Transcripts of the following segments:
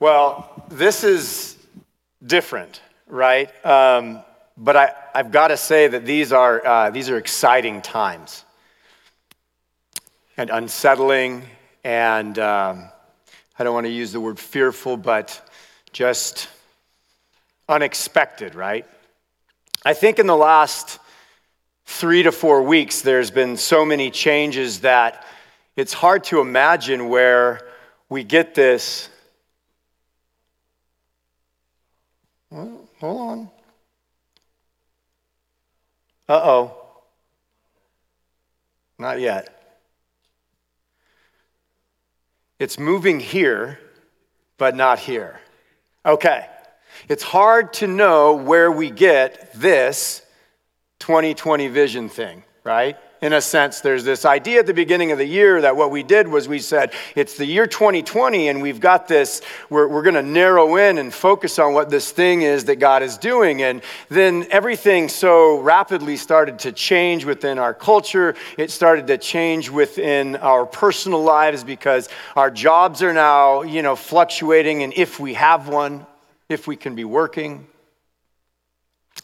Well, this is different, right? Um, but I, I've got to say that these are, uh, these are exciting times and unsettling, and um, I don't want to use the word fearful, but just unexpected, right? I think in the last three to four weeks, there's been so many changes that it's hard to imagine where we get this. Well, hold on. Uh oh. Not yet. It's moving here, but not here. Okay. It's hard to know where we get this 2020 vision thing, right? In a sense, there's this idea at the beginning of the year that what we did was we said, it's the year 2020, and we've got this, we're, we're going to narrow in and focus on what this thing is that God is doing. And then everything so rapidly started to change within our culture. It started to change within our personal lives because our jobs are now, you know, fluctuating, and if we have one, if we can be working.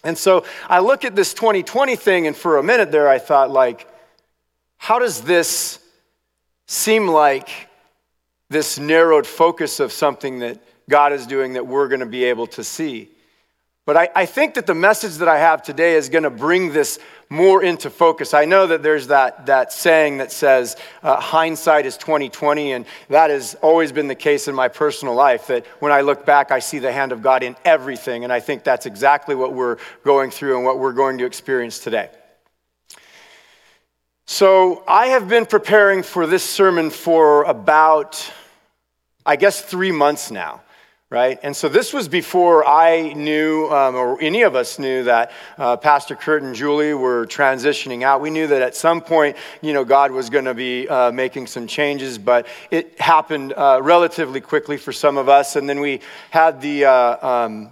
And so I look at this 2020 thing, and for a minute there, I thought, like, how does this seem like this narrowed focus of something that God is doing that we're going to be able to see? But I, I think that the message that I have today is going to bring this more into focus. I know that there's that, that saying that says uh, hindsight is 2020, and that has always been the case in my personal life. That when I look back, I see the hand of God in everything, and I think that's exactly what we're going through and what we're going to experience today. So I have been preparing for this sermon for about, I guess, three months now right? And so this was before I knew, um, or any of us knew, that uh, Pastor Kurt and Julie were transitioning out. We knew that at some point, you know, God was going to be uh, making some changes, but it happened uh, relatively quickly for some of us. And then we had the, uh, um,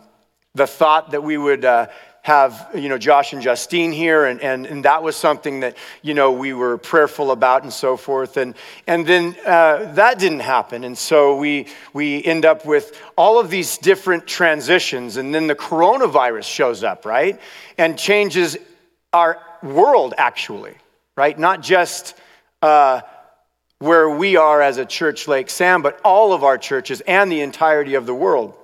the thought that we would uh, have, you know, Josh and Justine here, and, and, and that was something that, you know, we were prayerful about and so forth. And, and then uh, that didn't happen. And so we, we end up with all of these different transitions. And then the coronavirus shows up, right? And changes our world, actually, right? Not just uh, where we are as a church, Lake Sam, but all of our churches and the entirety of the world.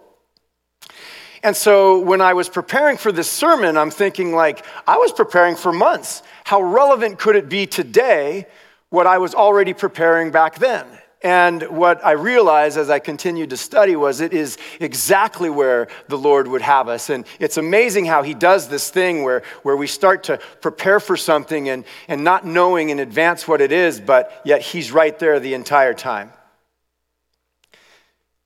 And so when I was preparing for this sermon, I'm thinking, like, I was preparing for months. How relevant could it be today what I was already preparing back then? And what I realized as I continued to study was it is exactly where the Lord would have us. And it's amazing how He does this thing where, where we start to prepare for something and, and not knowing in advance what it is, but yet He's right there the entire time.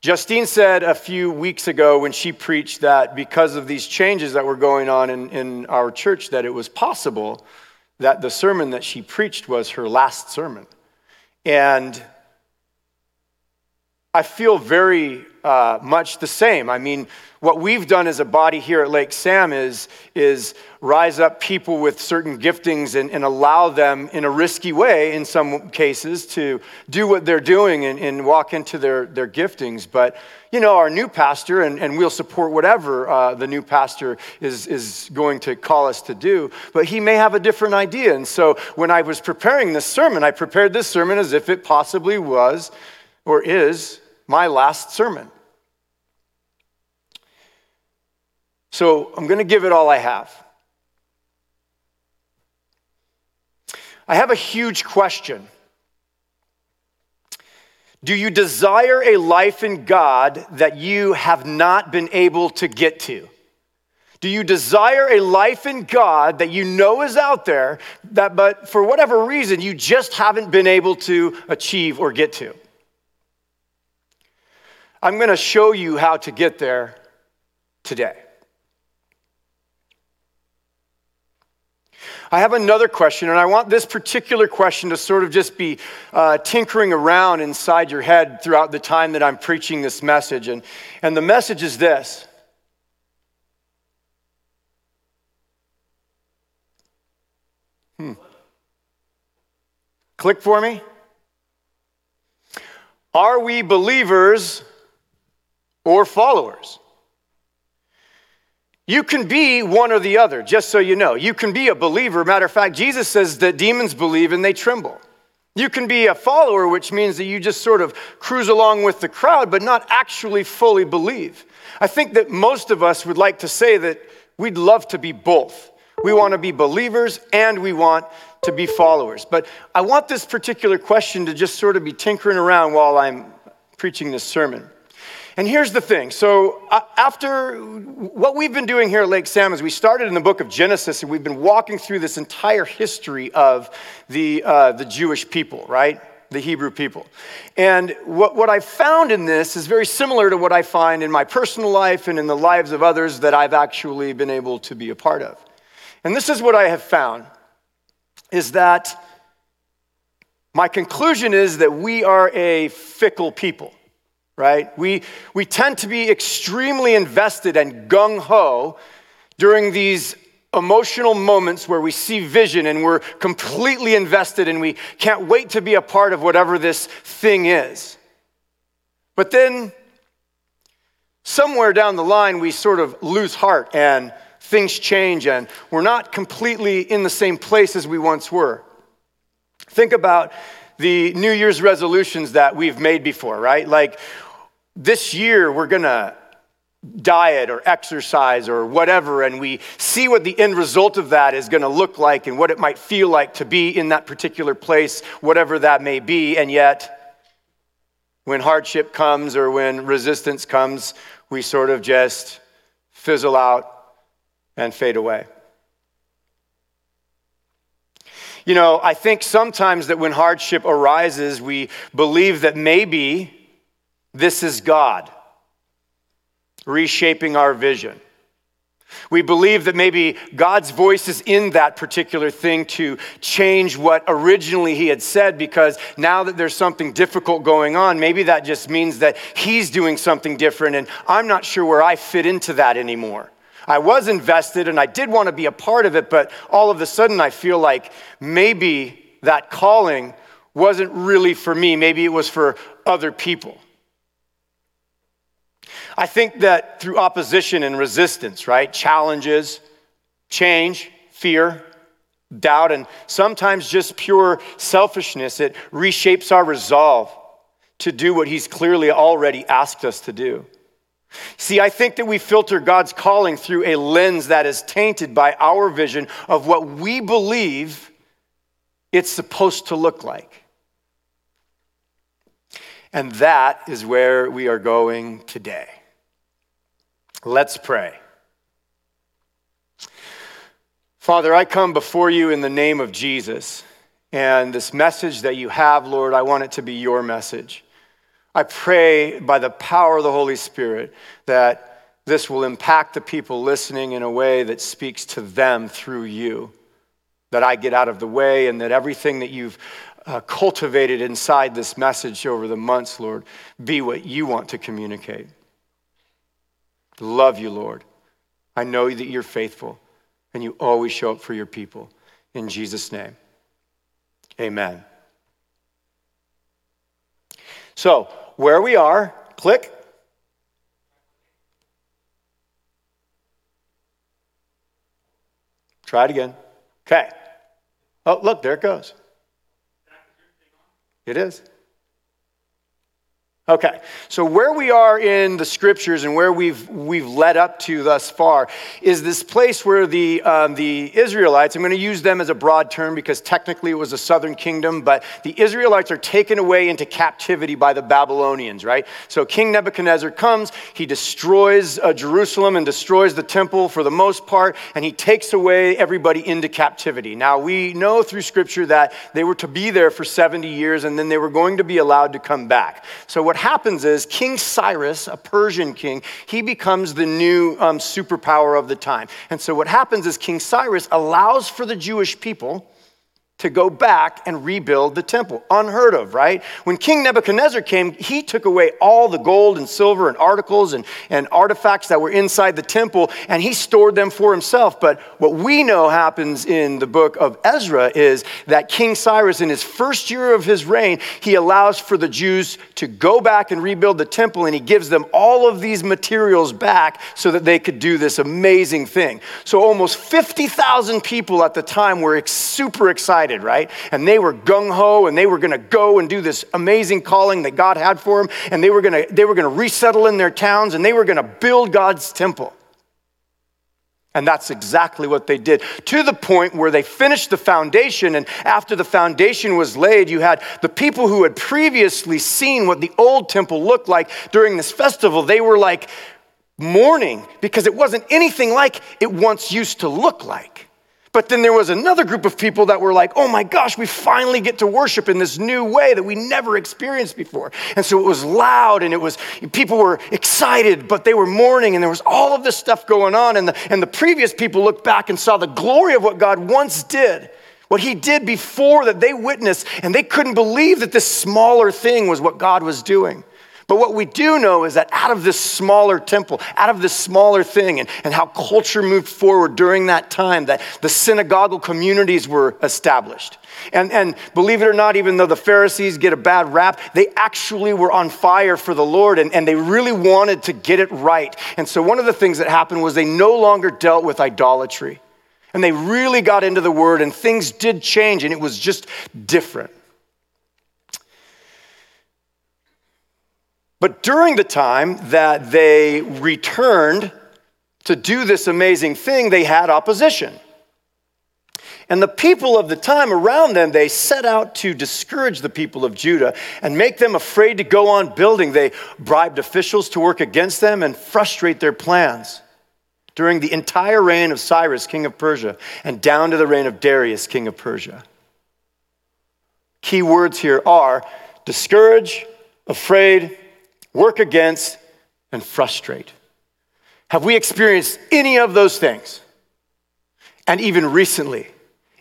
Justine said a few weeks ago when she preached that because of these changes that were going on in, in our church, that it was possible that the sermon that she preached was her last sermon. And I feel very uh, much the same. I mean, what we've done as a body here at Lake Sam is, is rise up people with certain giftings and, and allow them in a risky way, in some cases, to do what they're doing and, and walk into their, their giftings. But, you know, our new pastor, and, and we'll support whatever uh, the new pastor is, is going to call us to do, but he may have a different idea. And so when I was preparing this sermon, I prepared this sermon as if it possibly was or is my last sermon. So I'm going to give it all I have. I have a huge question. Do you desire a life in God that you have not been able to get to? Do you desire a life in God that you know is out there, that, but for whatever reason, you just haven't been able to achieve or get to? I'm going to show you how to get there today. I have another question, and I want this particular question to sort of just be uh, tinkering around inside your head throughout the time that I'm preaching this message. And, and the message is this Hmm. Click for me. Are we believers or followers. You can be one or the other, just so you know. You can be a believer. Matter of fact, Jesus says that demons believe and they tremble. You can be a follower, which means that you just sort of cruise along with the crowd, but not actually fully believe. I think that most of us would like to say that we'd love to be both. We want to be believers and we want to be followers. But I want this particular question to just sort of be tinkering around while I'm preaching this sermon. And here's the thing. So, uh, after what we've been doing here at Lake Sam is we started in the book of Genesis and we've been walking through this entire history of the, uh, the Jewish people, right? The Hebrew people. And what, what I found in this is very similar to what I find in my personal life and in the lives of others that I've actually been able to be a part of. And this is what I have found is that my conclusion is that we are a fickle people right? We, we tend to be extremely invested and gung ho during these emotional moments where we see vision and we're completely invested and we can't wait to be a part of whatever this thing is. But then, somewhere down the line, we sort of lose heart and things change and we're not completely in the same place as we once were. Think about the New Year's resolutions that we've made before, right? Like this year we're going to diet or exercise or whatever, and we see what the end result of that is going to look like and what it might feel like to be in that particular place, whatever that may be. And yet, when hardship comes or when resistance comes, we sort of just fizzle out and fade away. You know, I think sometimes that when hardship arises, we believe that maybe this is God reshaping our vision. We believe that maybe God's voice is in that particular thing to change what originally He had said because now that there's something difficult going on, maybe that just means that He's doing something different and I'm not sure where I fit into that anymore. I was invested and I did want to be a part of it, but all of a sudden I feel like maybe that calling wasn't really for me. Maybe it was for other people. I think that through opposition and resistance, right? Challenges, change, fear, doubt, and sometimes just pure selfishness, it reshapes our resolve to do what He's clearly already asked us to do. See, I think that we filter God's calling through a lens that is tainted by our vision of what we believe it's supposed to look like. And that is where we are going today. Let's pray. Father, I come before you in the name of Jesus. And this message that you have, Lord, I want it to be your message. I pray by the power of the Holy Spirit that this will impact the people listening in a way that speaks to them through you. That I get out of the way and that everything that you've uh, cultivated inside this message over the months, Lord, be what you want to communicate. Love you, Lord. I know that you're faithful and you always show up for your people. In Jesus' name, amen. So, where we are, click. Try it again. Okay. Oh, look, there it goes. It is. Okay, so where we are in the scriptures and where we've, we've led up to thus far is this place where the, um, the Israelites, I'm going to use them as a broad term because technically it was a southern kingdom, but the Israelites are taken away into captivity by the Babylonians, right? So King Nebuchadnezzar comes, he destroys uh, Jerusalem and destroys the temple for the most part, and he takes away everybody into captivity. Now we know through scripture that they were to be there for 70 years and then they were going to be allowed to come back. So what what happens is King Cyrus, a Persian king, he becomes the new um, superpower of the time. And so what happens is King Cyrus allows for the Jewish people to go back and rebuild the temple. Unheard of, right? When King Nebuchadnezzar came, he took away all the gold and silver and articles and, and artifacts that were inside the temple and he stored them for himself. But what we know happens in the book of Ezra is that King Cyrus, in his first year of his reign, he allows for the Jews to go back and rebuild the temple and he gives them all of these materials back so that they could do this amazing thing. So almost 50,000 people at the time were super excited excited, right? And they were gung ho and they were going to go and do this amazing calling that God had for them. And they were going to, they were going to resettle in their towns and they were going to build God's temple. And that's exactly what they did to the point where they finished the foundation. And after the foundation was laid, you had the people who had previously seen what the old temple looked like during this festival. They were like mourning because it wasn't anything like it once used to look like. But then there was another group of people that were like, oh my gosh, we finally get to worship in this new way that we never experienced before. And so it was loud and it was, people were excited, but they were mourning and there was all of this stuff going on. And the, and the previous people looked back and saw the glory of what God once did, what He did before that they witnessed, and they couldn't believe that this smaller thing was what God was doing. But what we do know is that out of this smaller temple, out of this smaller thing, and, and how culture moved forward during that time, that the synagogal communities were established. And, and believe it or not, even though the Pharisees get a bad rap, they actually were on fire for the Lord and, and they really wanted to get it right. And so one of the things that happened was they no longer dealt with idolatry. And they really got into the word, and things did change, and it was just different. But during the time that they returned to do this amazing thing, they had opposition. And the people of the time around them, they set out to discourage the people of Judah and make them afraid to go on building. They bribed officials to work against them and frustrate their plans. During the entire reign of Cyrus, king of Persia, and down to the reign of Darius, king of Persia. Key words here are discourage, afraid, work against, and frustrate. Have we experienced any of those things? And even recently,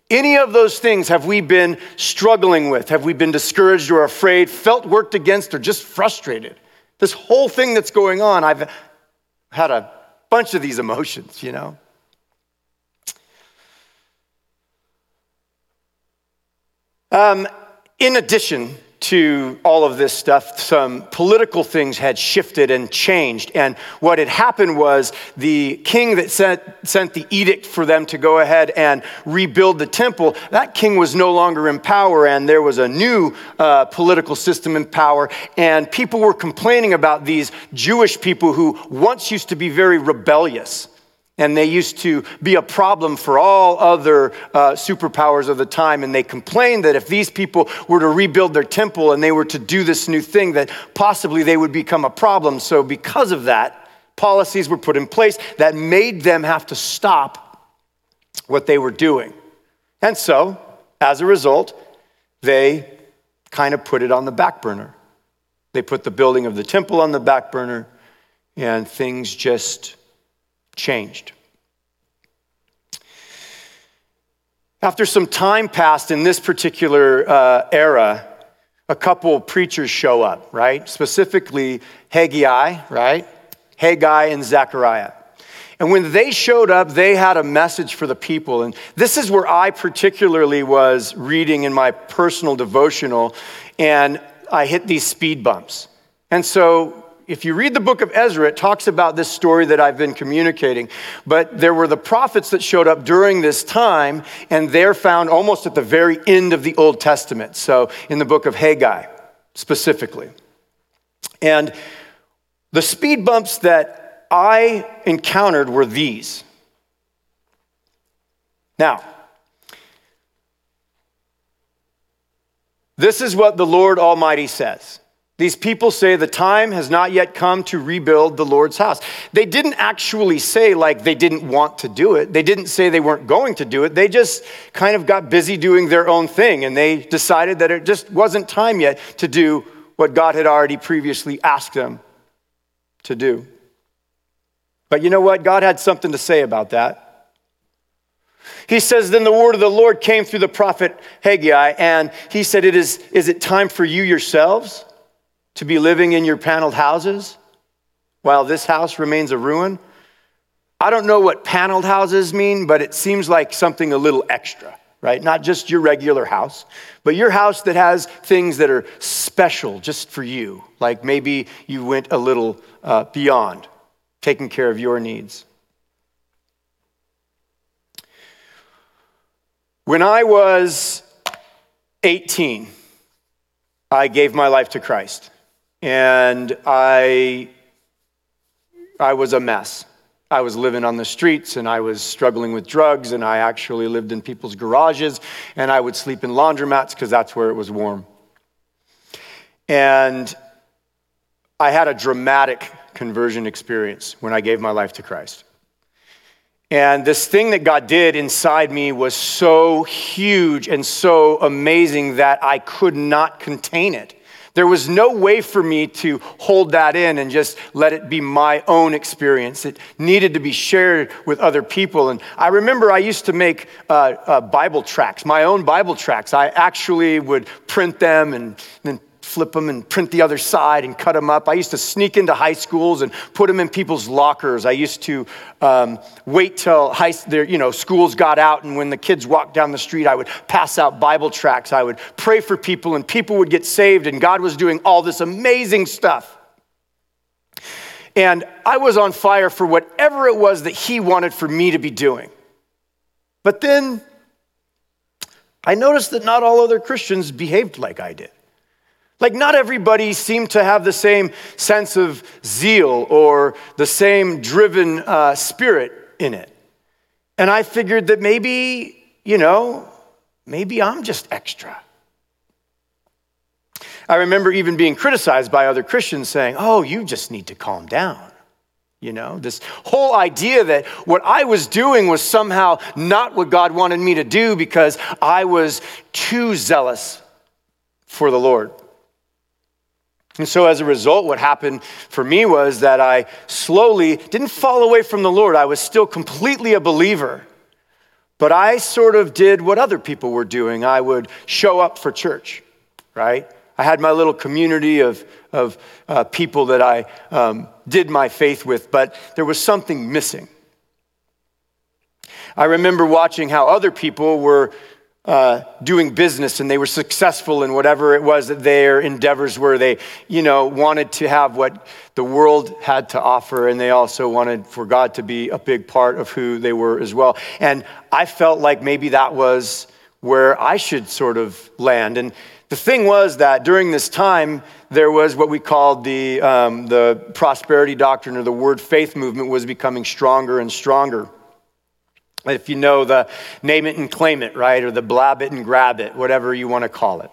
any of those things have we been struggling with? Have we been discouraged or afraid, felt worked against, or just frustrated? This whole thing that's going on, I've had a bunch of these emotions, you know? Um, in addition to all of this stuff, some political things had shifted and changed. And what had happened was the king that sent, sent the edict for them to go ahead and rebuild the temple, that king was no longer in power, and there was a new uh, political system in power. And people were complaining about these Jewish people who once used to be very rebellious. And they used to be a problem for all other uh, superpowers of the time. And they complained that if these people were to rebuild their temple and they were to do this new thing, that possibly they would become a problem. So, because of that, policies were put in place that made them have to stop what they were doing. And so, as a result, they kind of put it on the back burner. They put the building of the temple on the back burner, and things just changed. After some time passed in this particular uh, era, a couple preachers show up, right? Specifically, Haggai, right? Haggai and Zechariah. And when they showed up, they had a message for the people. And this is where I particularly was reading in my personal devotional, and I hit these speed bumps. And so if you read the book of Ezra, it talks about this story that I've been communicating. But there were the prophets that showed up during this time, and they're found almost at the very end of the Old Testament. So in the book of Haggai, specifically. And the speed bumps that I encountered were these. Now, this is what the Lord Almighty says. These people say the time has not yet come to rebuild the Lord's house. They didn't actually say like they didn't want to do it. They didn't say they weren't going to do it. They just kind of got busy doing their own thing and they decided that it just wasn't time yet to do what God had already previously asked them to do. But you know what? God had something to say about that. He says, Then the word of the Lord came through the prophet Haggai, and he said, it is, is it time for you yourselves to be living in your paneled houses while this house remains a ruin? I don't know what paneled houses mean, but it seems like something a little extra, right? Not just your regular house, but your house that has things that are special just for you. Like maybe you went a little uh, beyond taking care of your needs. When I was 18, I gave my life to Christ. And I, I was a mess. I was living on the streets and I was struggling with drugs and I actually lived in people's garages and I would sleep in laundromats because that's where it was warm. And I had a dramatic conversion experience when I gave my life to Christ. And this thing that God did inside me was so huge and so amazing that I could not contain it. There was no way for me to hold that in and just let it be my own experience. It needed to be shared with other people. And I remember I used to make uh, uh, Bible tracts, my own Bible tracts. I actually would print them and then flip them and print the other side and cut them up. I used to sneak into high schools and put them in people's lockers. I used to um, wait till high, their, you know, schools got out, and when the kids walked down the street, I would pass out Bible tracts. I would pray for people, and people would get saved, and God was doing all this amazing stuff. And I was on fire for whatever it was that He wanted for me to be doing. But then I noticed that not all other Christians behaved like I did. Like, not everybody seemed to have the same sense of zeal or the same driven uh, spirit in it. And I figured that maybe, you know, maybe I'm just extra. I remember even being criticized by other Christians saying, oh, you just need to calm down. You know, this whole idea that what I was doing was somehow not what God wanted me to do because I was too zealous for the Lord. And so, as a result, what happened for me was that I slowly didn't fall away from the Lord. I was still completely a believer. But I sort of did what other people were doing. I would show up for church, right? I had my little community of, of uh, people that I um, did my faith with, but there was something missing. I remember watching how other people were uh, doing business and they were successful in whatever it was that their endeavors were. They, you know, wanted to have what the world had to offer, and they also wanted for God to be a big part of who they were as well. And I felt like maybe that was where I should sort of land. And the thing was that during this time, there was what we called the, um, the prosperity doctrine or the word faith movement was becoming stronger and stronger. If you know the name it and claim it, right? Or the blab it and grab it, whatever you want to call it.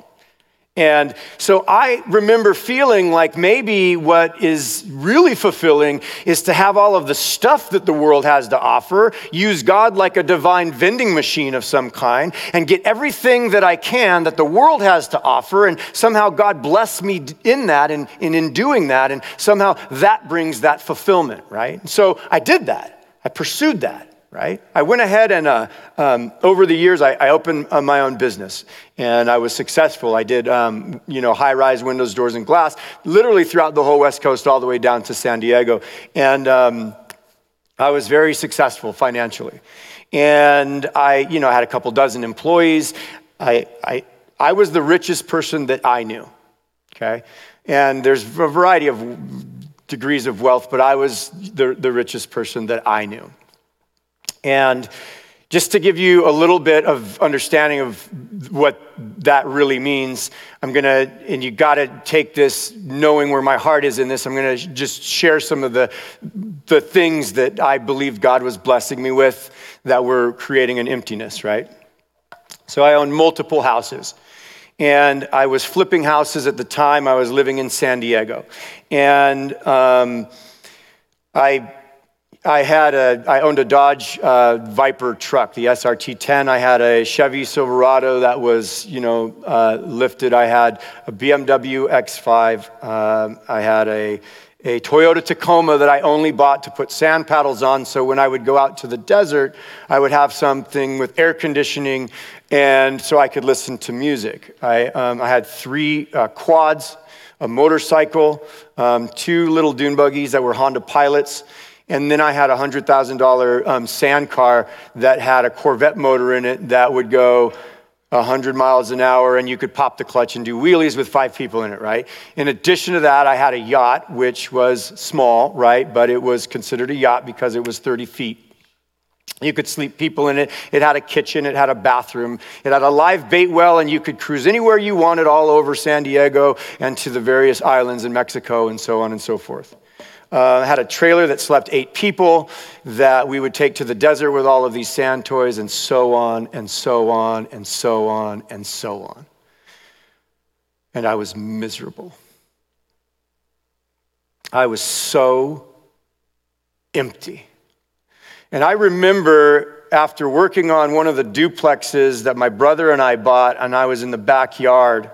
And so I remember feeling like maybe what is really fulfilling is to have all of the stuff that the world has to offer, use God like a divine vending machine of some kind, and get everything that I can that the world has to offer. And somehow God bless me in that and, and in doing that. And somehow that brings that fulfillment, right? So I did that. I pursued that right? I went ahead and uh, um, over the years, I, I opened uh, my own business and I was successful. I did, um, you know, high rise windows, doors, and glass, literally throughout the whole West Coast, all the way down to San Diego. And um, I was very successful financially. And I, you know, had a couple dozen employees. I, I, I was the richest person that I knew, okay? And there's a variety of degrees of wealth, but I was the, the richest person that I knew. And just to give you a little bit of understanding of what that really means, I'm gonna, and you gotta take this knowing where my heart is in this, I'm gonna just share some of the, the things that I believe God was blessing me with that were creating an emptiness, right? So I own multiple houses. And I was flipping houses at the time. I was living in San Diego. And um, I I had a, I owned a Dodge uh, Viper truck, the SRT10. I had a Chevy Silverado that was, you know, uh, lifted. I had a BMW X5. Um, I had a a Toyota Tacoma that I only bought to put sand paddles on. So when I would go out to the desert, I would have something with air conditioning and so I could listen to music. I, um, I had three uh, quads, a motorcycle, um, two little dune buggies that were Honda Pilots. And then I had a $100,000 um, sand car that had a Corvette motor in it that would go 100 miles an hour and you could pop the clutch and do wheelies with five people in it, right? In addition to that, I had a yacht, which was small, right? But it was considered a yacht because it was 30 feet. You could sleep people in it. It had a kitchen, it had a bathroom, it had a live bait well, and you could cruise anywhere you wanted all over San Diego and to the various islands in Mexico and so on and so forth. Uh, had a trailer that slept eight people that we would take to the desert with all of these sand toys and so on and so on and so on and so on. And I was miserable. I was so empty. And I remember after working on one of the duplexes that my brother and I bought, and I was in the backyard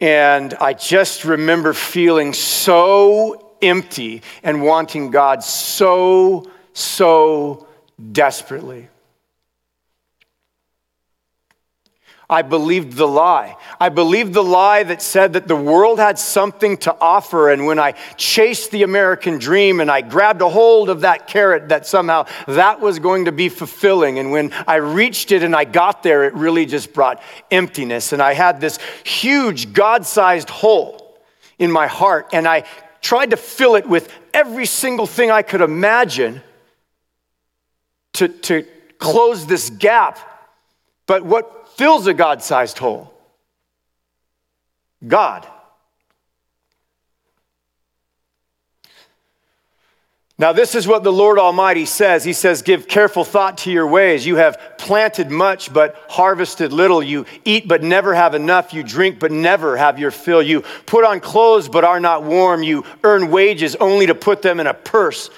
and I just remember feeling so empty and wanting God so, so desperately. I believed the lie. I believed the lie that said that the world had something to offer. And when I chased the American dream and I grabbed a hold of that carrot, that somehow that was going to be fulfilling. And when I reached it and I got there, it really just brought emptiness. And I had this huge God sized hole in my heart. And I tried to fill it with every single thing I could imagine to, to close this gap. But what fills a God sized hole? God. Now, this is what the Lord Almighty says. He says, Give careful thought to your ways. You have planted much, but harvested little. You eat, but never have enough. You drink, but never have your fill. You put on clothes, but are not warm. You earn wages only to put them in a purse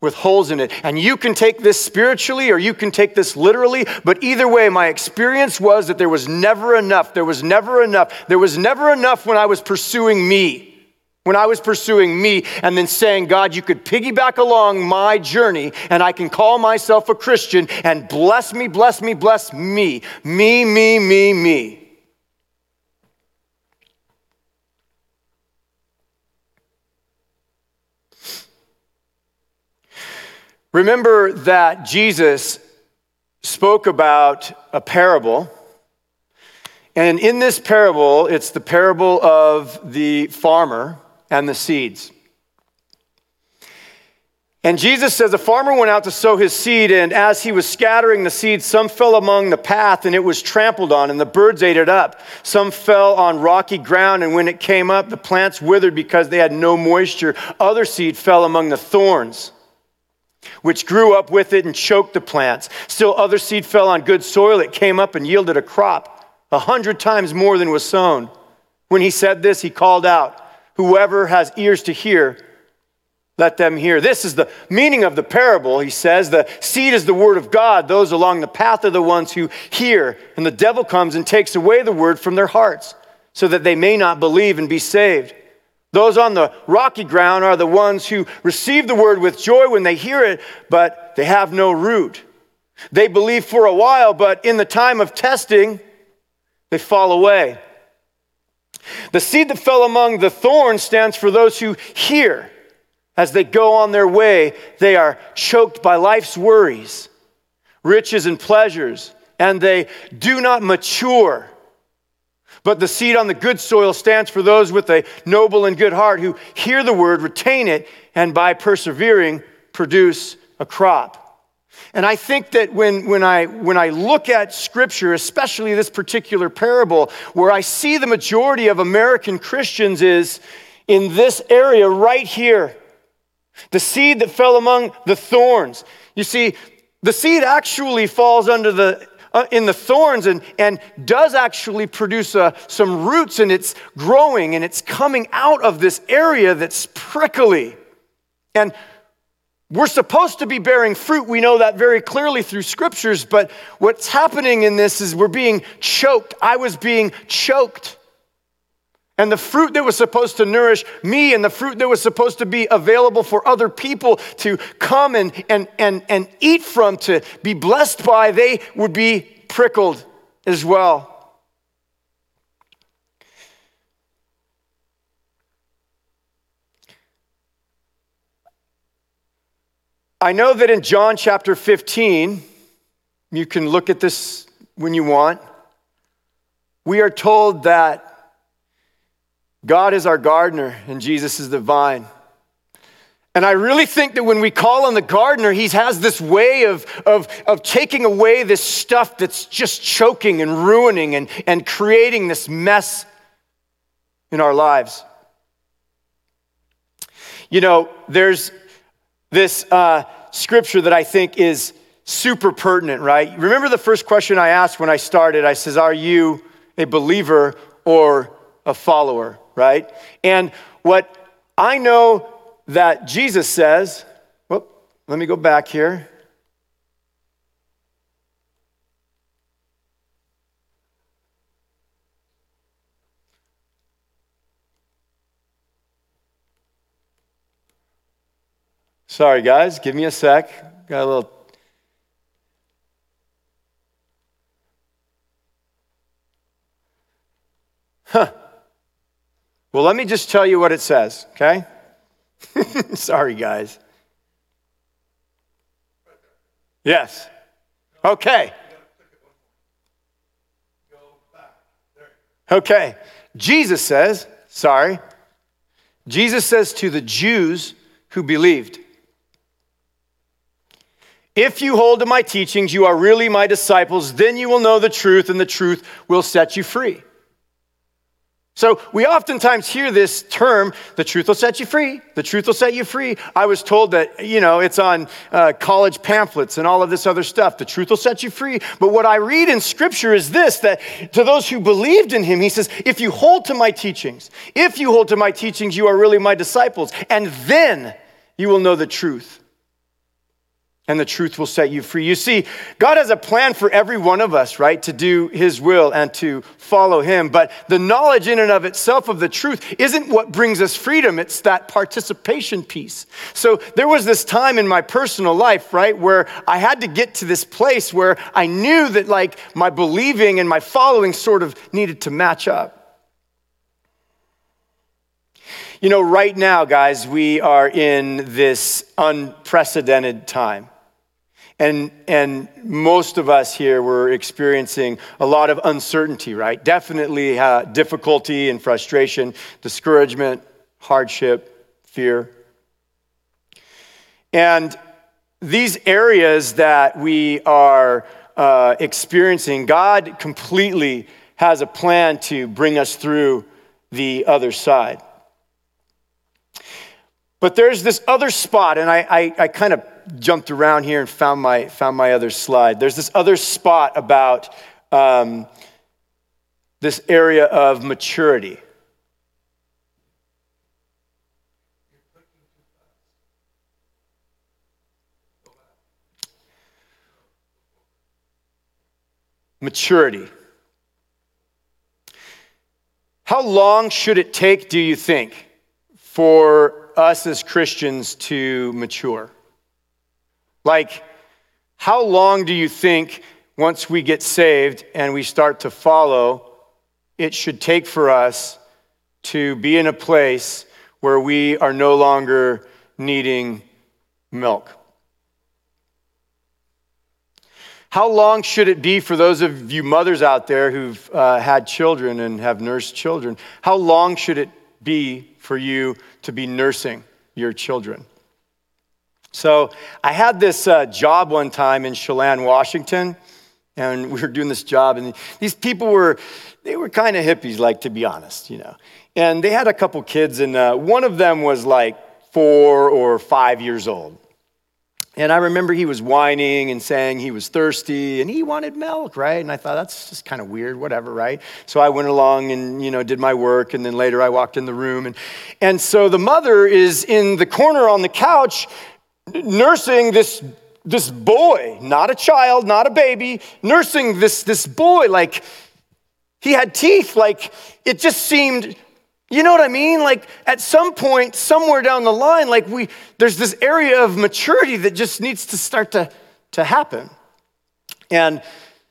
with holes in it. And you can take this spiritually or you can take this literally, but either way, my experience was that there was never enough. There was never enough. There was never enough when I was pursuing me. When I was pursuing me and then saying, God, you could piggyback along my journey and I can call myself a Christian and bless me, bless me, bless me. Me, me, me, me. Remember that Jesus spoke about a parable. And in this parable, it's the parable of the farmer and the seeds. And Jesus says a farmer went out to sow his seed, and as he was scattering the seed, some fell among the path, and it was trampled on, and the birds ate it up. Some fell on rocky ground, and when it came up, the plants withered because they had no moisture. Other seed fell among the thorns which grew up with it and choked the plants. Still, other seed fell on good soil. It came up and yielded a crop, a hundred times more than was sown. When he said this, he called out, Whoever has ears to hear, let them hear. This is the meaning of the parable. He says, The seed is the word of God. Those along the path are the ones who hear, and the devil comes and takes away the word from their hearts, so that they may not believe and be saved. Those on the rocky ground are the ones who receive the word with joy when they hear it, but they have no root. They believe for a while, but in the time of testing, they fall away. The seed that fell among the thorns stands for those who hear. As they go on their way, they are choked by life's worries, riches, and pleasures, and they do not mature. But the seed on the good soil stands for those with a noble and good heart who hear the word, retain it, and by persevering, produce a crop. And I think that when, when, I, when I look at scripture, especially this particular parable, where I see the majority of American Christians is in this area right here. The seed that fell among the thorns. You see, the seed actually falls under the uh, in the thorns and, and does actually produce uh, some roots and it's growing and it's coming out of this area that's prickly. And we're supposed to be bearing fruit. We know that very clearly through scriptures, but what's happening in this is we're being choked. I was being choked. And the fruit that was supposed to nourish me and the fruit that was supposed to be available for other people to come and, and, and, and eat from, to be blessed by, they would be prickled as well. I know that in John chapter 15, you can look at this when you want. We are told that God is our gardener and Jesus is the vine. And I really think that when we call on the gardener, he has this way of, of, of taking away this stuff that's just choking and ruining and, and creating this mess in our lives. You know, there's this uh, scripture that I think is super pertinent, right? Remember the first question I asked when I started? I says, Are you a believer or a follower, right? And what I know that Jesus says, well, let me go back here. Sorry, guys, give me a sec. Got a little. Well, let me just tell you what it says, okay? Sorry, guys. Yes. Okay. Okay. Jesus says, sorry, Jesus says to the Jews who believed, If you hold to my teachings, you are really my disciples, then you will know the truth, and the truth will set you free. So we oftentimes hear this term, the truth will set you free. The truth will set you free. I was told that, you know, it's on uh, college pamphlets and all of this other stuff. The truth will set you free. But what I read in scripture is this that to those who believed in him, he says, if you hold to my teachings, if you hold to my teachings, you are really my disciples. And then you will know the truth and the truth will set you free. You see, God has a plan for every one of us, right, to do His will and to follow Him. But the knowledge in and of itself of the truth isn't what brings us freedom, it's that participation piece. So there was this time in my personal life, right, where I had to get to this place where I knew that, like, my believing and my following sort of needed to match up. You know, right now, guys, we are in this unprecedented time. And, and most of us here were experiencing a lot of uncertainty, right? Definitely uh, difficulty and frustration, discouragement, hardship, fear. And these areas that we are uh, experiencing, God completely has a plan to bring us through the other side. But there's this other spot, and I, I, I kind of jumped around here and found my, found my other slide. There's this other spot about um, this area of maturity. Maturity. How long should it take, do you think, for us as Christians to mature? Like, how long do you think once we get saved and we start to follow, it should take for us to be in a place where we are no longer needing milk? How long should it be for those of you mothers out there who've uh, had children and have nursed children? How long should it be for you to be nursing your children? So I had this uh, job one time in Chelan, Washington, and we were doing this job, and these people were, they were kind of hippies, like to be honest, you know. And they had a couple kids, and uh, one of them was like four or five years old. And I remember he was whining and saying he was thirsty and he wanted milk, right? And I thought that's just kind of weird, whatever, right? So I went along and you know did my work, and then later I walked in the room, and and so the mother is in the corner on the couch, nursing this, this boy, not a child, not a baby, nursing this, this boy like he had teeth. Like it just seemed You know what I mean? Like at some point, somewhere down the line, like we, there's this area of maturity that just needs to start to, to happen. And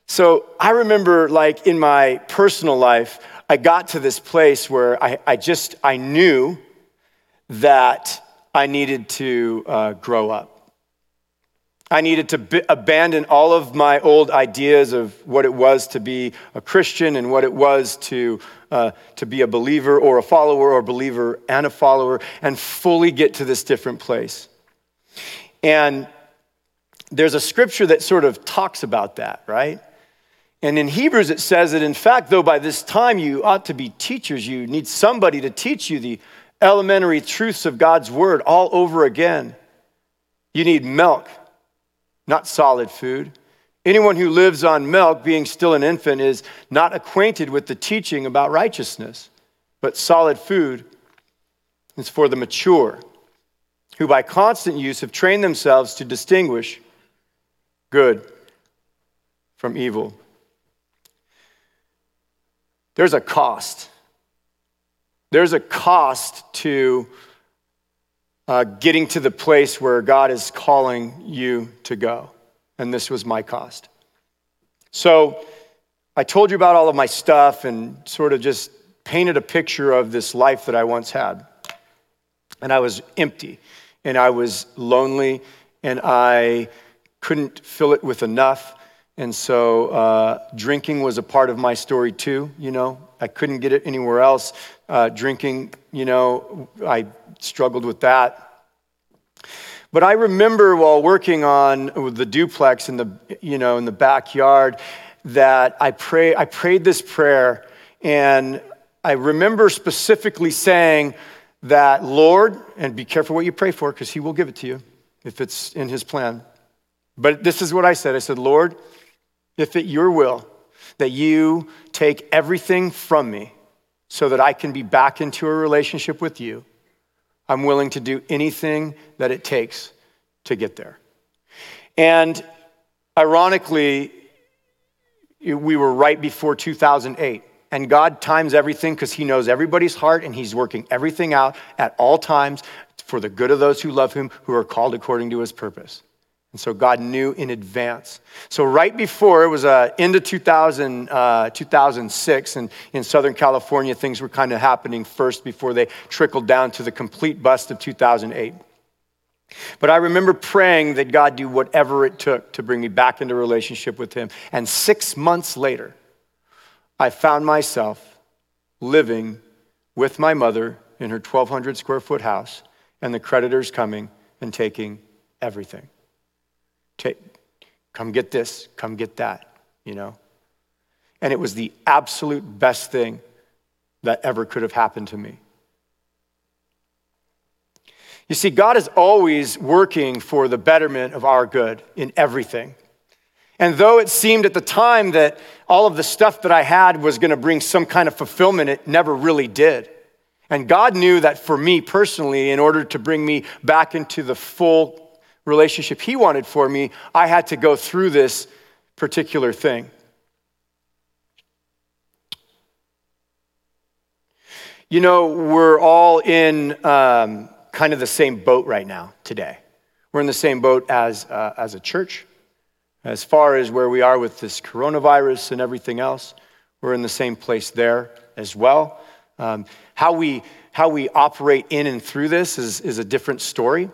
so I remember, like in my personal life, I got to this place where I, I just, I knew that I needed to uh, grow up. I needed to b- abandon all of my old ideas of what it was to be a Christian and what it was to, uh, to be a believer or a follower or a believer and a follower and fully get to this different place. And there's a scripture that sort of talks about that, right? And in Hebrews, it says that, in fact, though by this time you ought to be teachers, you need somebody to teach you the elementary truths of God's word all over again. You need milk not solid food. Anyone who lives on milk, being still an infant, is not acquainted with the teaching about righteousness. But solid food is for the mature, who by constant use have trained themselves to distinguish good from evil. There's a cost. There's a cost to uh, getting to the place where God is calling you to go. And this was my cost. So I told you about all of my stuff and sort of just painted a picture of this life that I once had. And I was empty and I was lonely and I couldn't fill it with enough. And so uh, drinking was a part of my story too, you know. I couldn't get it anywhere else. Uh, drinking, you know, I struggled with that. But I remember while working on the duplex in the, you know, in the backyard that I, pray, I prayed this prayer and I remember specifically saying that, Lord, and be careful what you pray for because he will give it to you if it's in his plan. But this is what I said I said, Lord, if it your will that you take everything from me so that I can be back into a relationship with you, I'm willing to do anything that it takes to get there. And ironically, we were right before 2008. And God times everything because He knows everybody's heart and He's working everything out at all times for the good of those who love Him, who are called according to His purpose. And so God knew in advance. So right before it was uh, into 2000, uh, 2006, and in Southern California, things were kind of happening first before they trickled down to the complete bust of 2008. But I remember praying that God do whatever it took to bring me back into relationship with Him. And six months later, I found myself living with my mother in her 1,200 square foot house, and the creditors coming and taking everything. Take, come get this, come get that, you know? And it was the absolute best thing that ever could have happened to me. You see, God is always working for the betterment of our good in everything. And though it seemed at the time that all of the stuff that I had was going to bring some kind of fulfillment, it never really did. And God knew that for me personally, in order to bring me back into the full relationship He wanted for me, I had to go through this particular thing. You know, we're all in um, kind of the same boat right now today. We're in the same boat as, uh, as a church. As far as where we are with this coronavirus and everything else, we're in the same place there as well. Um, how, we, how we operate in and through this is, is a different story.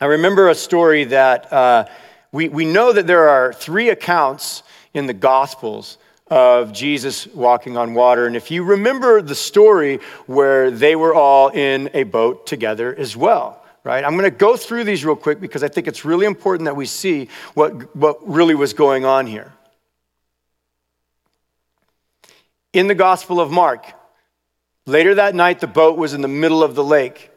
I remember a story that uh, we, we know that there are three accounts in the Gospels of Jesus walking on water. And if you remember the story where they were all in a boat together as well, right? I'm going to go through these real quick because I think it's really important that we see what, what really was going on here. In the Gospel of Mark, later that night, the boat was in the middle of the lake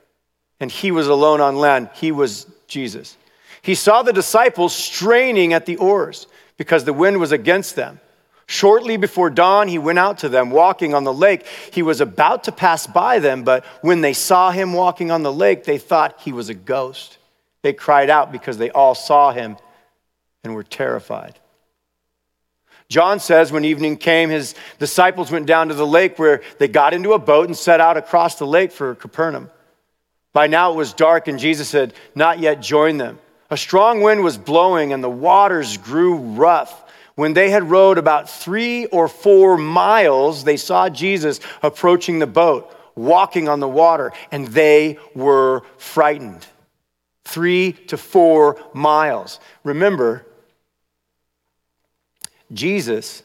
and he was alone on land. He was Jesus. He saw the disciples straining at the oars because the wind was against them. Shortly before dawn, he went out to them walking on the lake. He was about to pass by them, but when they saw him walking on the lake, they thought he was a ghost. They cried out because they all saw him and were terrified. John says when evening came, his disciples went down to the lake where they got into a boat and set out across the lake for Capernaum. By now it was dark, and Jesus had not yet joined them. A strong wind was blowing, and the waters grew rough. When they had rowed about three or four miles, they saw Jesus approaching the boat, walking on the water, and they were frightened. Three to four miles. Remember, Jesus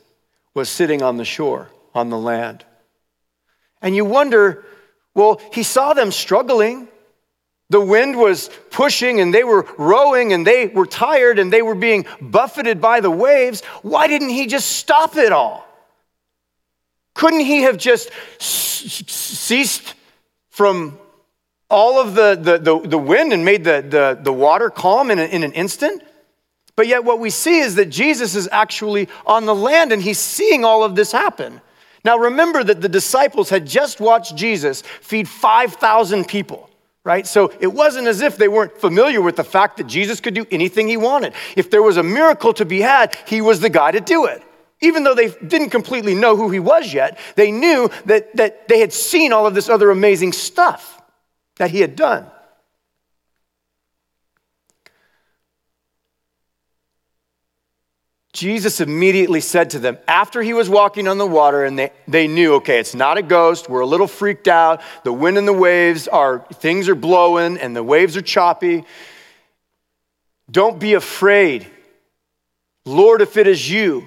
was sitting on the shore, on the land. And you wonder, well, he saw them struggling. The wind was pushing and they were rowing and they were tired and they were being buffeted by the waves. Why didn't he just stop it all? Couldn't he have just ceased from all of the, the, the, the wind and made the, the, the water calm in, a, in an instant? But yet, what we see is that Jesus is actually on the land and he's seeing all of this happen. Now, remember that the disciples had just watched Jesus feed 5,000 people, right? So it wasn't as if they weren't familiar with the fact that Jesus could do anything he wanted. If there was a miracle to be had, he was the guy to do it. Even though they didn't completely know who he was yet, they knew that, that they had seen all of this other amazing stuff that he had done. Jesus immediately said to them, after he was walking on the water, and they, they knew, okay, it's not a ghost. We're a little freaked out. The wind and the waves are, things are blowing and the waves are choppy. Don't be afraid. Lord, if it is you,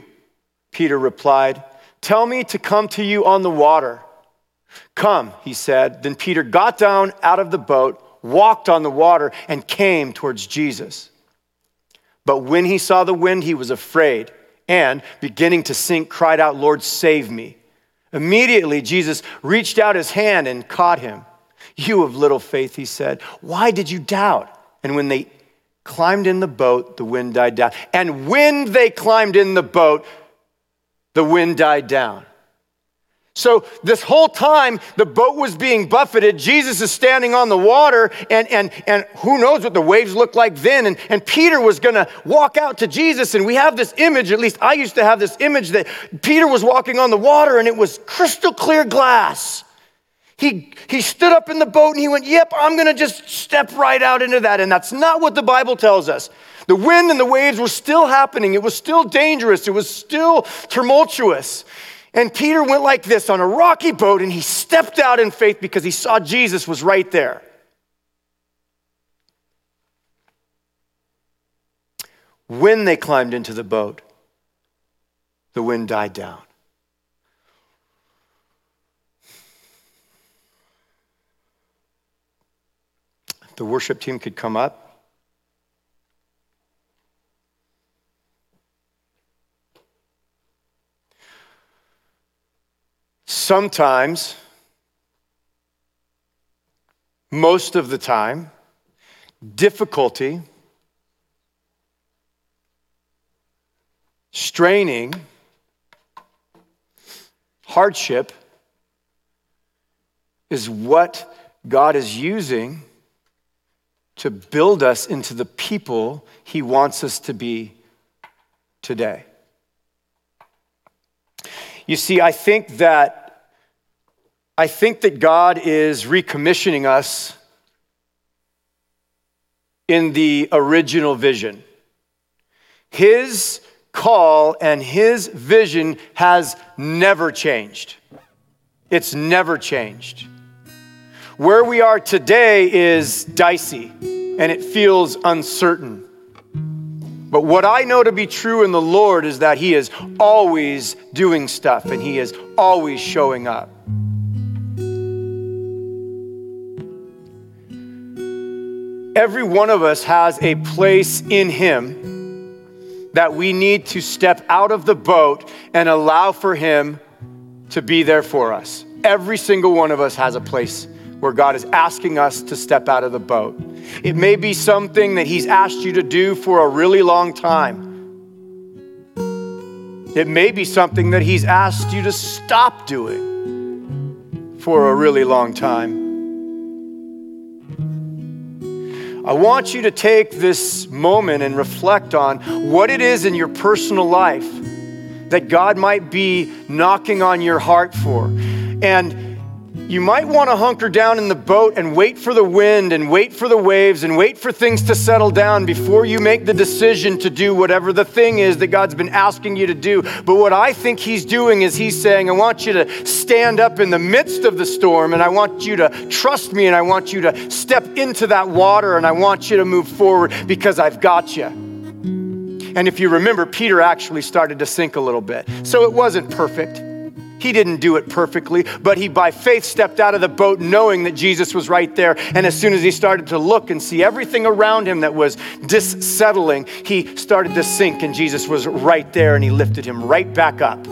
Peter replied, tell me to come to you on the water. Come, he said. Then Peter got down out of the boat, walked on the water, and came towards Jesus. But when he saw the wind, he was afraid and, beginning to sink, cried out, Lord, save me. Immediately, Jesus reached out his hand and caught him. You of little faith, he said, why did you doubt? And when they climbed in the boat, the wind died down. And when they climbed in the boat, the wind died down. So, this whole time the boat was being buffeted, Jesus is standing on the water, and, and, and who knows what the waves looked like then. And, and Peter was gonna walk out to Jesus, and we have this image, at least I used to have this image, that Peter was walking on the water and it was crystal clear glass. He, he stood up in the boat and he went, Yep, I'm gonna just step right out into that. And that's not what the Bible tells us. The wind and the waves were still happening, it was still dangerous, it was still tumultuous. And Peter went like this on a rocky boat and he stepped out in faith because he saw Jesus was right there. When they climbed into the boat, the wind died down. The worship team could come up. Sometimes, most of the time, difficulty, straining, hardship is what God is using to build us into the people He wants us to be today. You see, I think that I think that God is recommissioning us in the original vision. His call and his vision has never changed. It's never changed. Where we are today is dicey and it feels uncertain. But what I know to be true in the Lord is that He is always doing stuff and He is always showing up. Every one of us has a place in Him that we need to step out of the boat and allow for Him to be there for us. Every single one of us has a place where God is asking us to step out of the boat. It may be something that He's asked you to do for a really long time. It may be something that He's asked you to stop doing for a really long time. I want you to take this moment and reflect on what it is in your personal life that God might be knocking on your heart for. And you might want to hunker down in the boat and wait for the wind and wait for the waves and wait for things to settle down before you make the decision to do whatever the thing is that God's been asking you to do. But what I think He's doing is He's saying, I want you to stand up in the midst of the storm and I want you to trust me and I want you to step into that water and I want you to move forward because I've got you. And if you remember, Peter actually started to sink a little bit. So it wasn't perfect. He didn't do it perfectly, but he by faith stepped out of the boat knowing that Jesus was right there. And as soon as he started to look and see everything around him that was dissettling, he started to sink, and Jesus was right there and he lifted him right back up.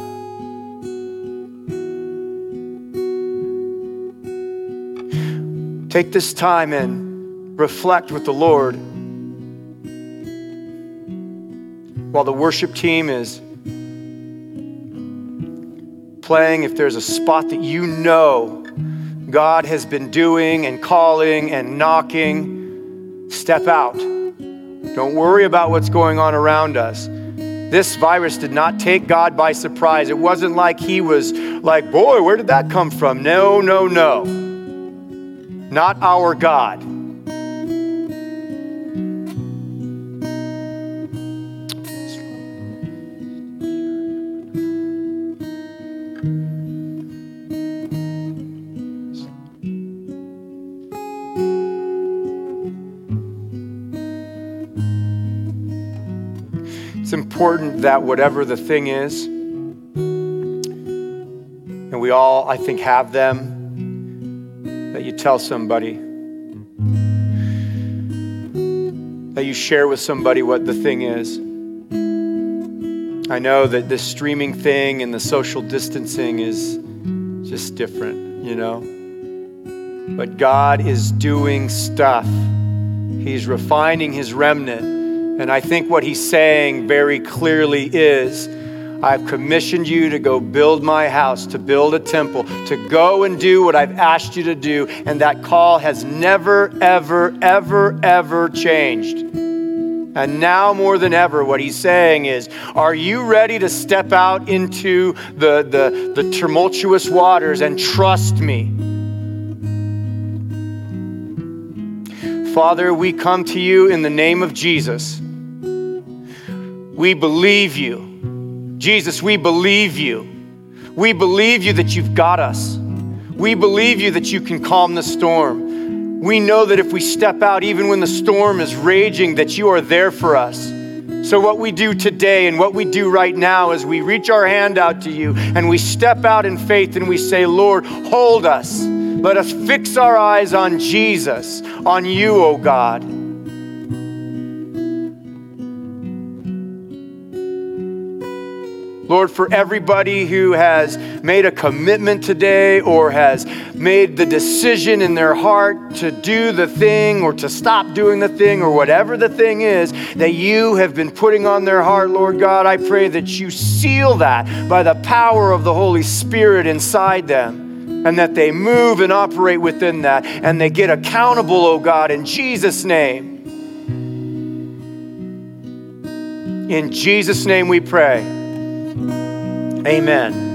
Take this time and reflect with the Lord while the worship team is playing, if there's a spot that you know God has been doing and calling and knocking, step out. Don't worry about what's going on around us. This virus did not take God by surprise. It wasn't like he was like, boy, where did that come from? No, no, no. Not our God. Important that whatever the thing is, and we all, I think, have them, that you tell somebody, that you share with somebody what the thing is. I know that this streaming thing and the social distancing is just different, you know? But God is doing stuff. He's refining his remnant. And I think what he's saying very clearly is I've commissioned you to go build my house, to build a temple, to go and do what I've asked you to do. And that call has never, ever, ever, ever changed. And now more than ever, what he's saying is, are you ready to step out into the, the, the tumultuous waters and trust me? Father, we come to you in the name of Jesus. We believe you. Jesus, we believe you. We believe you that you've got us. We believe you that you can calm the storm. We know that if we step out, even when the storm is raging, that you are there for us. So, what we do today and what we do right now is we reach our hand out to you and we step out in faith and we say, Lord, hold us. Let us fix our eyes on Jesus, on you, O God. Lord, for everybody who has made a commitment today or has made the decision in their heart to do the thing or to stop doing the thing or whatever the thing is that you have been putting on their heart, Lord God, I pray that you seal that by the power of the Holy Spirit inside them and that they move and operate within that and they get accountable, oh God, in Jesus' name. In Jesus' name we pray. Amen.